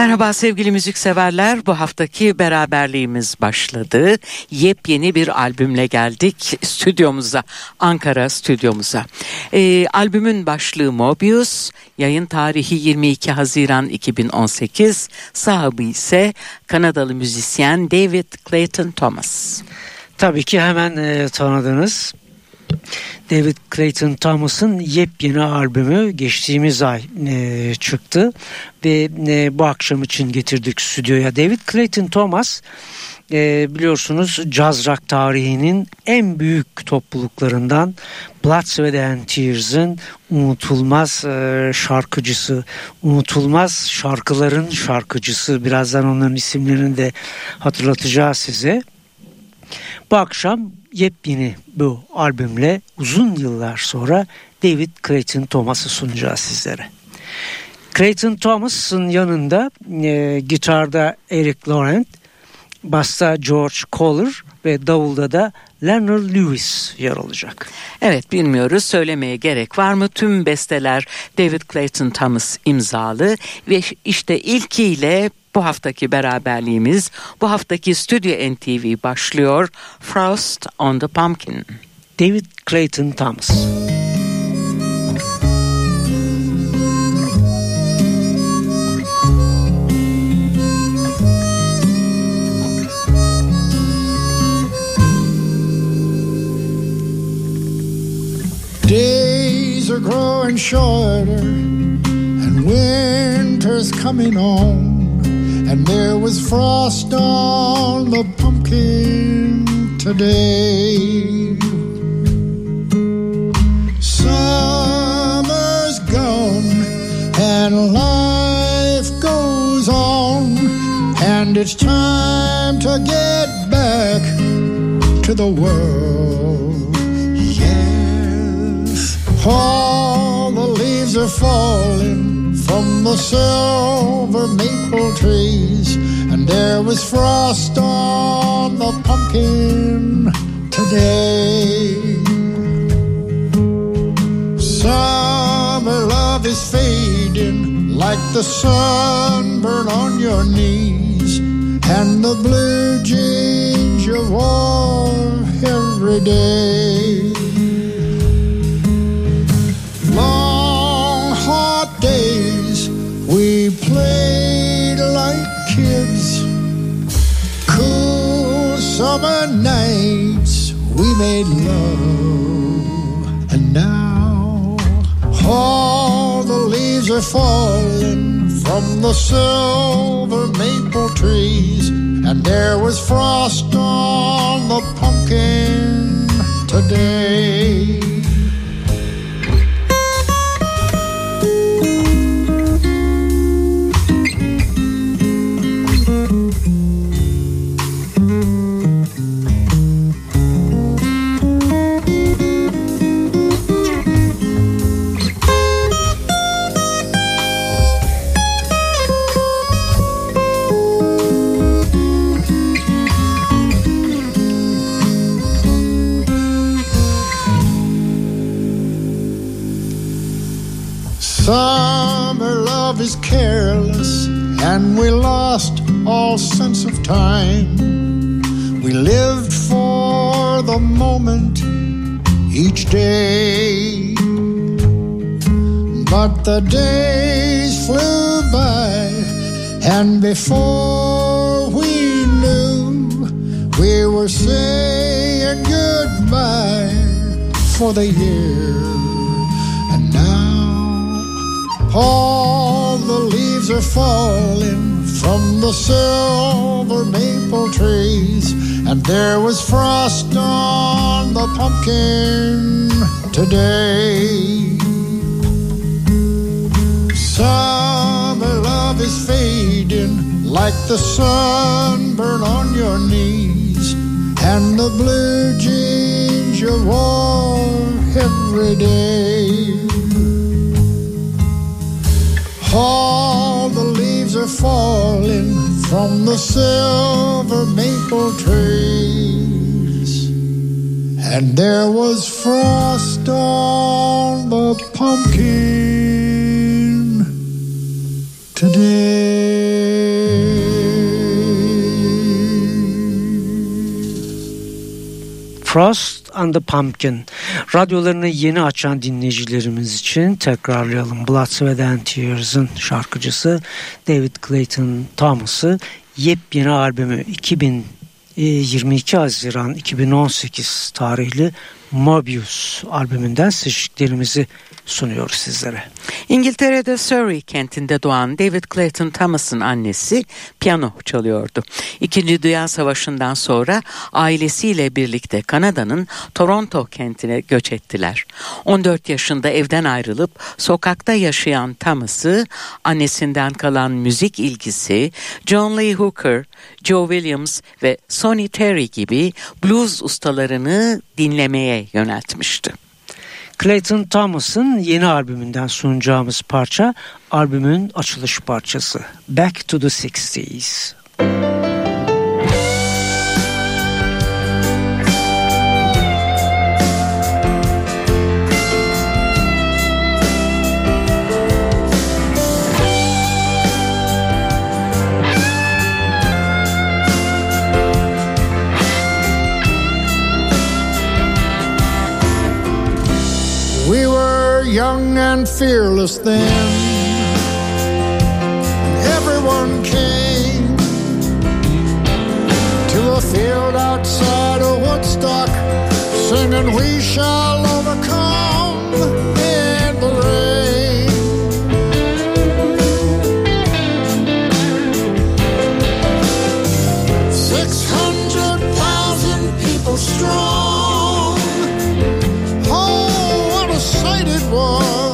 Merhaba sevgili müzikseverler. Bu haftaki beraberliğimiz başladı. Yepyeni bir albümle geldik stüdyomuza, Ankara stüdyomuza. Ee, albümün başlığı Mobius, yayın tarihi 22 Haziran 2018, sahibi ise Kanadalı müzisyen David Clayton Thomas. Tabii ki hemen e, tanıdınız. David Clayton Thomas'ın yepyeni albümü geçtiğimiz ay e, çıktı ve e, bu akşam için getirdik stüdyoya. David Clayton Thomas e, biliyorsunuz caz rock tarihinin en büyük topluluklarından Blood, Sweat and Tears'ın unutulmaz e, şarkıcısı, unutulmaz şarkıların şarkıcısı. Birazdan onların isimlerini de hatırlatacağız size. Bu akşam yepyeni bu albümle uzun yıllar sonra David Clayton Thomas'ı sunacağız sizlere. Clayton Thomas'ın yanında e, gitarda Eric Laurent, basta George Kohler ve davulda da Leonard Lewis yer alacak. Evet bilmiyoruz söylemeye gerek var mı? Tüm besteler David Clayton Thomas imzalı ve işte ilkiyle bu haftaki beraberliğimiz, bu haftaki Stüdyo NTV başlıyor. Frost on the Pumpkin. David Clayton Thomas. Days are growing shorter and winter's coming on. And there was frost on the pumpkin today. Summer's gone and life goes on, and it's time to get back to the world. All the leaves are falling from the silver maple trees, and there was frost on the pumpkin today. Summer love is fading like the sunburn on your knees, and the blue jeans you wore every day. Nights, we made love. And now all the leaves are falling from the silver maple trees. And there was frost on the pumpkin today. Summer love is careless, and we lost all sense of time. We lived for the moment each day, but the days flew by, and before we knew, we were saying goodbye for the year. All the leaves are falling from the silver maple trees, and there was frost on the pumpkin today. Summer love is fading like the sunburn on your knees and the blue jeans you wore every day. All the leaves are falling from the silver maple trees, and there was frost on the pumpkin today. Frost and the Pumpkin. Radyolarını yeni açan dinleyicilerimiz için tekrarlayalım. Blood, Sweat and Tears'ın şarkıcısı David Clayton Thomas'ı yepyeni albümü 2022 Haziran 2018 tarihli Mobius albümünden seçtiklerimizi sunuyoruz sizlere. İngiltere'de Surrey kentinde doğan David Clayton Thomas'ın annesi piyano çalıyordu. İkinci Dünya Savaşı'ndan sonra ailesiyle birlikte Kanada'nın Toronto kentine göç ettiler. 14 yaşında evden ayrılıp sokakta yaşayan Thomas'ı annesinden kalan müzik ilgisi John Lee Hooker, Joe Williams ve Sonny Terry gibi blues ustalarını dinlemeye yöneltmişti. Clayton Thomas'ın yeni albümünden sunacağımız parça albümün açılış parçası Back to the 60s. We fearless then. Everyone came to a field outside of Woodstock, singing, We shall overcome in the rain. Six hundred thousand people strong. Oh, what a sight it was!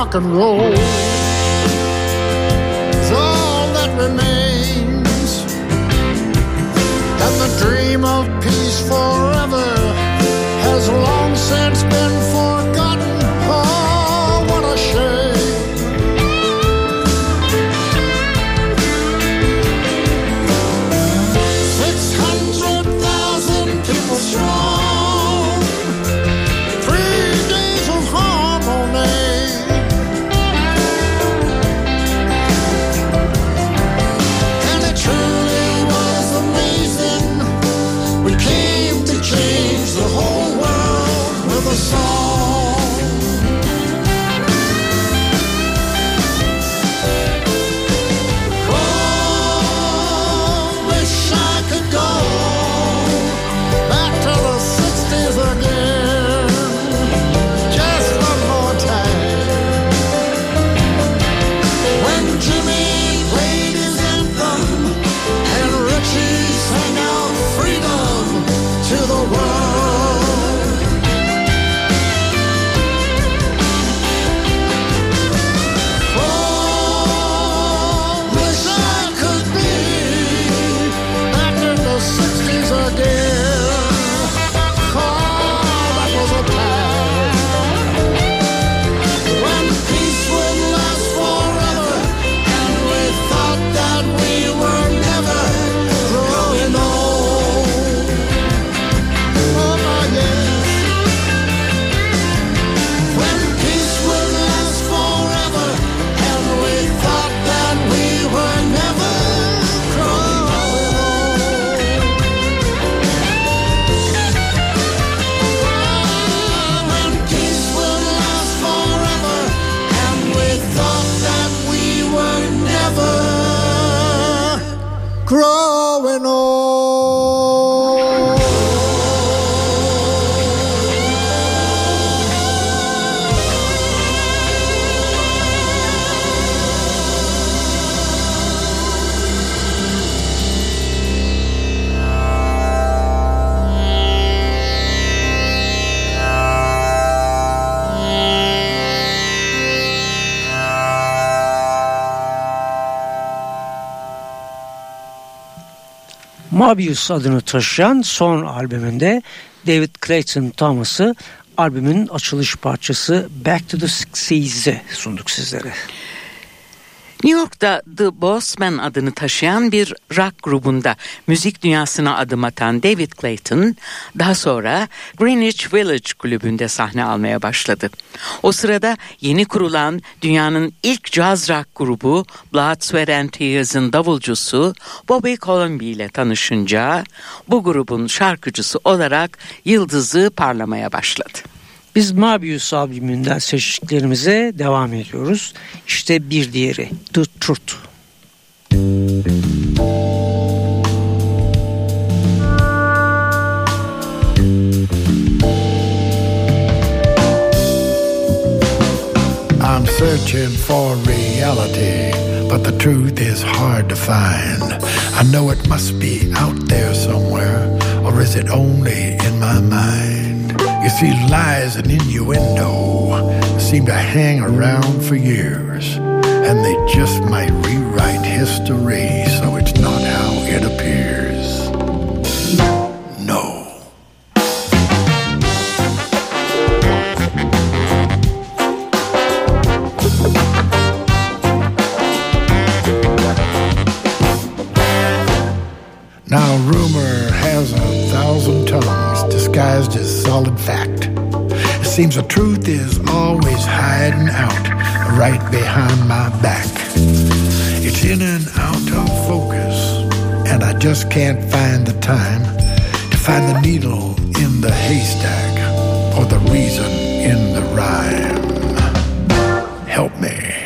Rock and roll Mobius adını taşıyan son albümünde David Clayton Thomas'ı albümün açılış parçası Back to the Sixties'i sunduk sizlere. New York'ta The Bossman adını taşıyan bir rock grubunda müzik dünyasına adım atan David Clayton daha sonra Greenwich Village kulübünde sahne almaya başladı. O sırada yeni kurulan dünyanın ilk jazz rock grubu Blood, Sweat and Tears'ın davulcusu Bobby Colomby ile tanışınca bu grubun şarkıcısı olarak yıldızı parlamaya başladı. Biz Mabius albümünden seçtiklerimize devam ediyoruz. İşte bir diğeri The Truth. I'm searching for reality, but the truth is hard to find. I know it must be out there somewhere, or is it only in my mind? You see, lies and innuendo seem to hang around for years, and they just might rewrite history seems the truth is always hiding out right behind my back. It's in and out of focus, and I just can't find the time to find the needle in the haystack or the reason in the rhyme. Help me.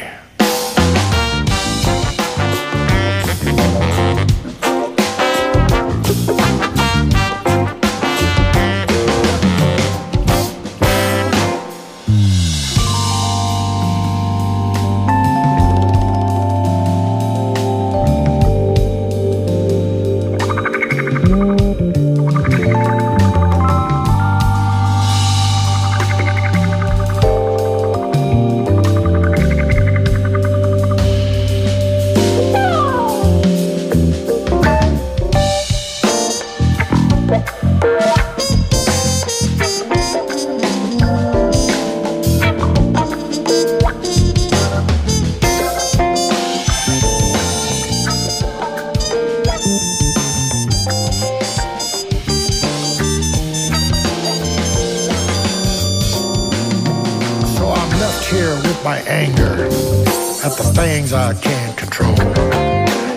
Things I can't control.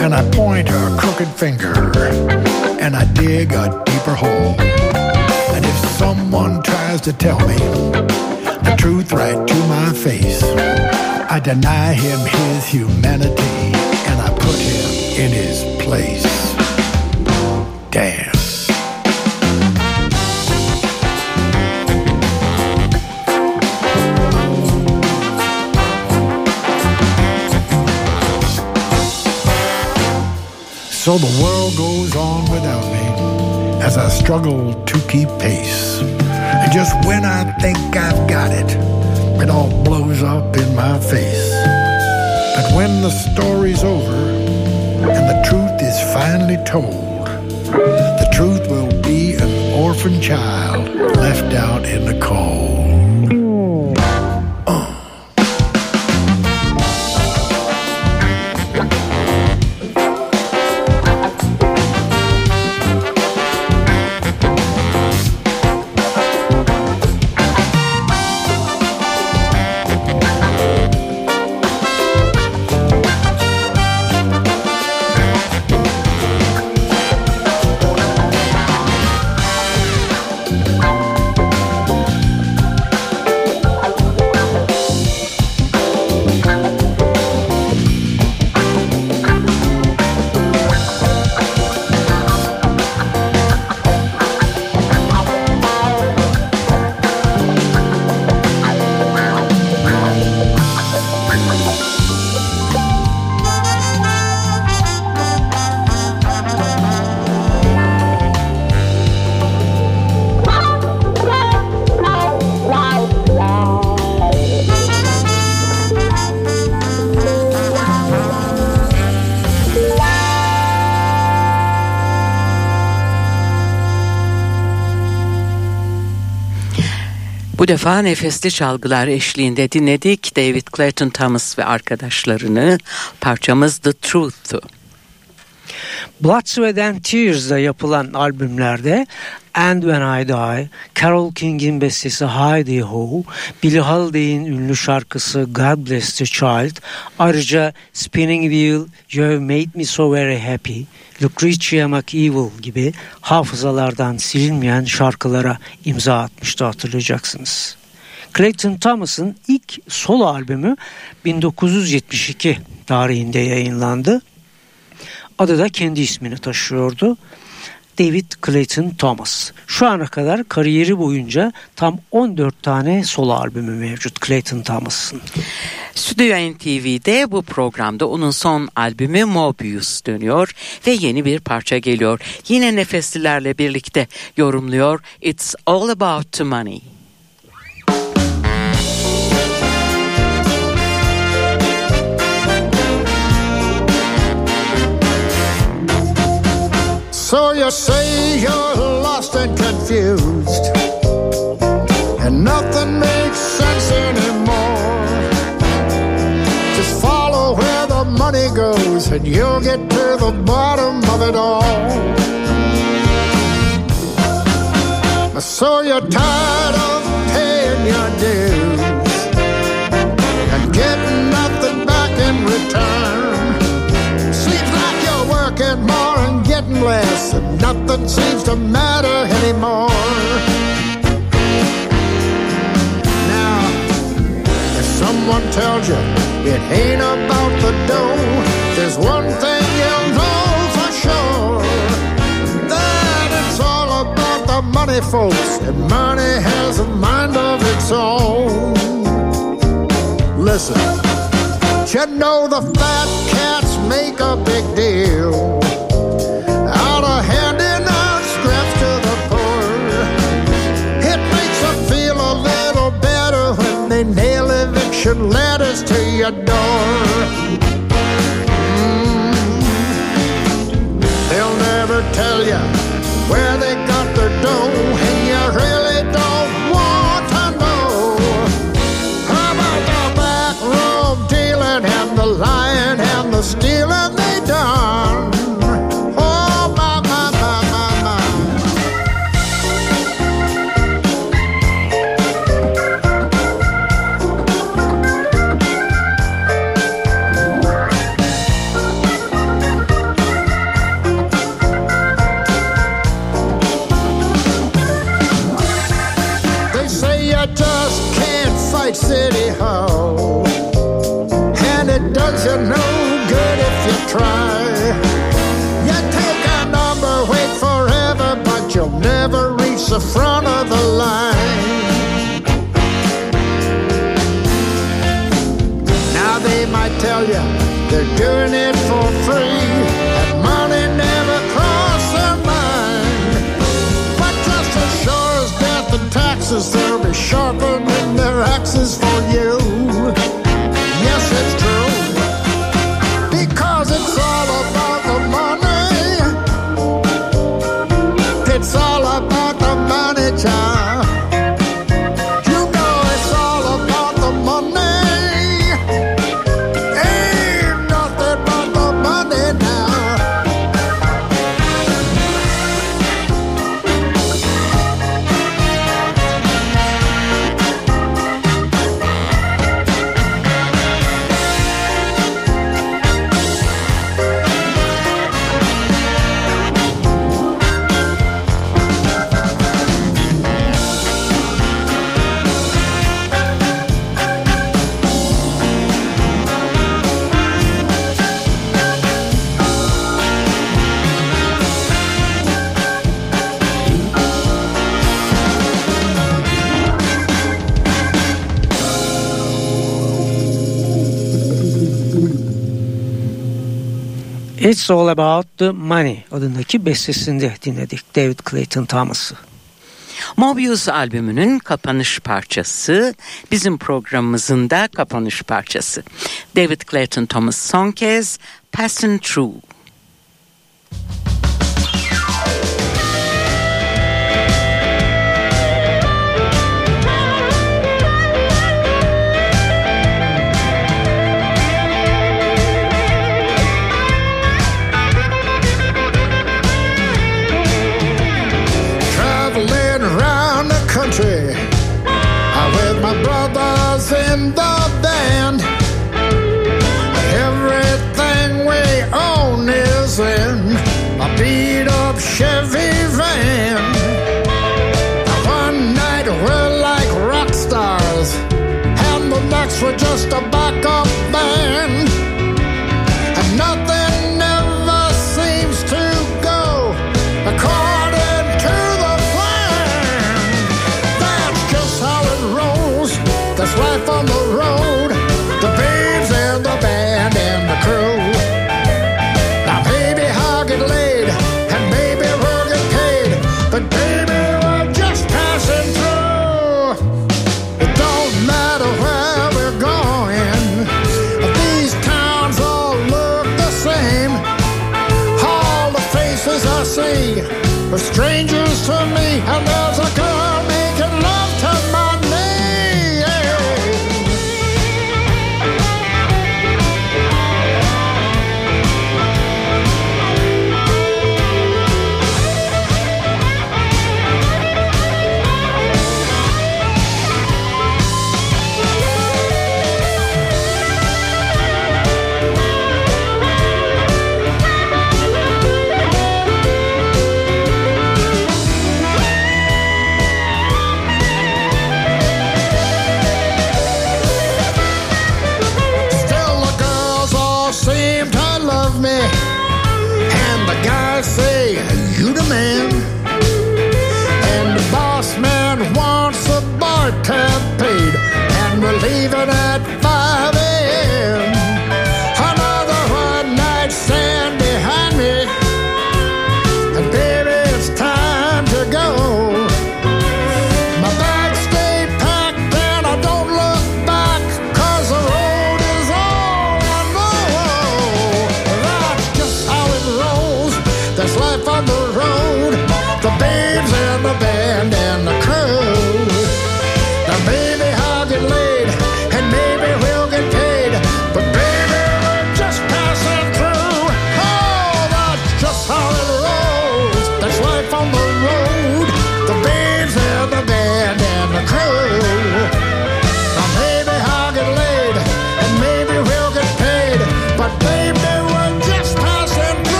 And I point a crooked finger and I dig a deeper hole. And if someone tries to tell me the truth right to my face, I deny him his humanity and I put him in his place. Damn. So the world goes on without me as I struggle to keep pace. And just when I think I've got it, it all blows up in my face. But when the story's over and the truth is finally told, the truth will be an orphan child left out in the cold. Defa nefesli çalgılar eşliğinde dinledik David Clayton Thomas ve arkadaşlarını. Parçamız The Truth'tu. Blood, Sweat and Tears'da yapılan albümlerde And When I Die, Carole King'in bestesi Heidi Ho, Billie Holiday'in ünlü şarkısı God Bless the Child, ayrıca Spinning Wheel, You Made Me So Very Happy, Lucretia McEvil gibi hafızalardan silinmeyen şarkılara imza atmıştı hatırlayacaksınız. Clayton Thomas'ın ilk solo albümü 1972 tarihinde yayınlandı. Adı da kendi ismini taşıyordu. David Clayton Thomas. Şu ana kadar kariyeri boyunca tam 14 tane solo albümü mevcut Clayton Thomas'ın. Stüdyo NTV'de bu programda onun son albümü Mobius dönüyor ve yeni bir parça geliyor. Yine nefeslilerle birlikte yorumluyor It's All About the Money. So you say you're lost and confused, and nothing makes sense anymore. Just follow where the money goes, and you'll get to the bottom of it all. So you're tired of less, and nothing seems to matter anymore. Now, if someone tells you it ain't about the dough, there's one thing you'll know for sure that it's all about the money, folks, and money has a mind of its own. Listen. You know the fat cats make a big deal to. Mm. They'll never tell you where they got their dough, and you really don't want to know. How about the back room dealing and the lying and the stealing they'll be sharpening their axes for you. It's All About the Money adındaki bestesinde dinledik David Clayton Thomas'ı. Mobius albümünün kapanış parçası, bizim programımızın da kapanış parçası. David Clayton Thomas son kez Passing Through. the back of a stranger guys say, You the man. And the boss man wants the bar tab paid. And we're leaving at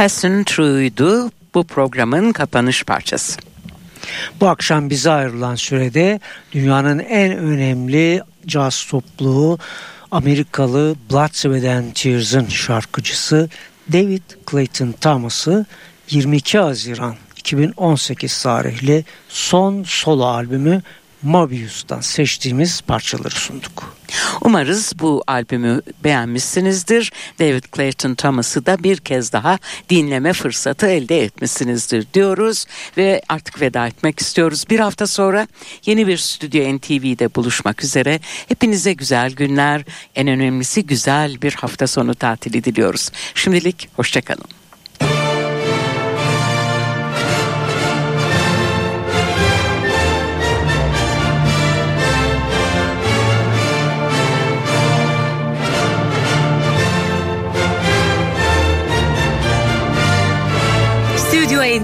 Passing Through'ydu bu programın kapanış parçası. Bu akşam bize ayrılan sürede dünyanın en önemli caz topluluğu Amerikalı Blood Sweat and Tears'ın şarkıcısı David Clayton Thomas'ı 22 Haziran 2018 tarihli son solo albümü Mobius'tan seçtiğimiz parçaları sunduk. Umarız bu albümü beğenmişsinizdir. David Clayton Thomas'ı da bir kez daha dinleme fırsatı elde etmişsinizdir diyoruz ve artık veda etmek istiyoruz. Bir hafta sonra yeni bir Stüdyo NTV'de buluşmak üzere. Hepinize güzel günler, en önemlisi güzel bir hafta sonu tatili diliyoruz. Şimdilik hoşçakalın.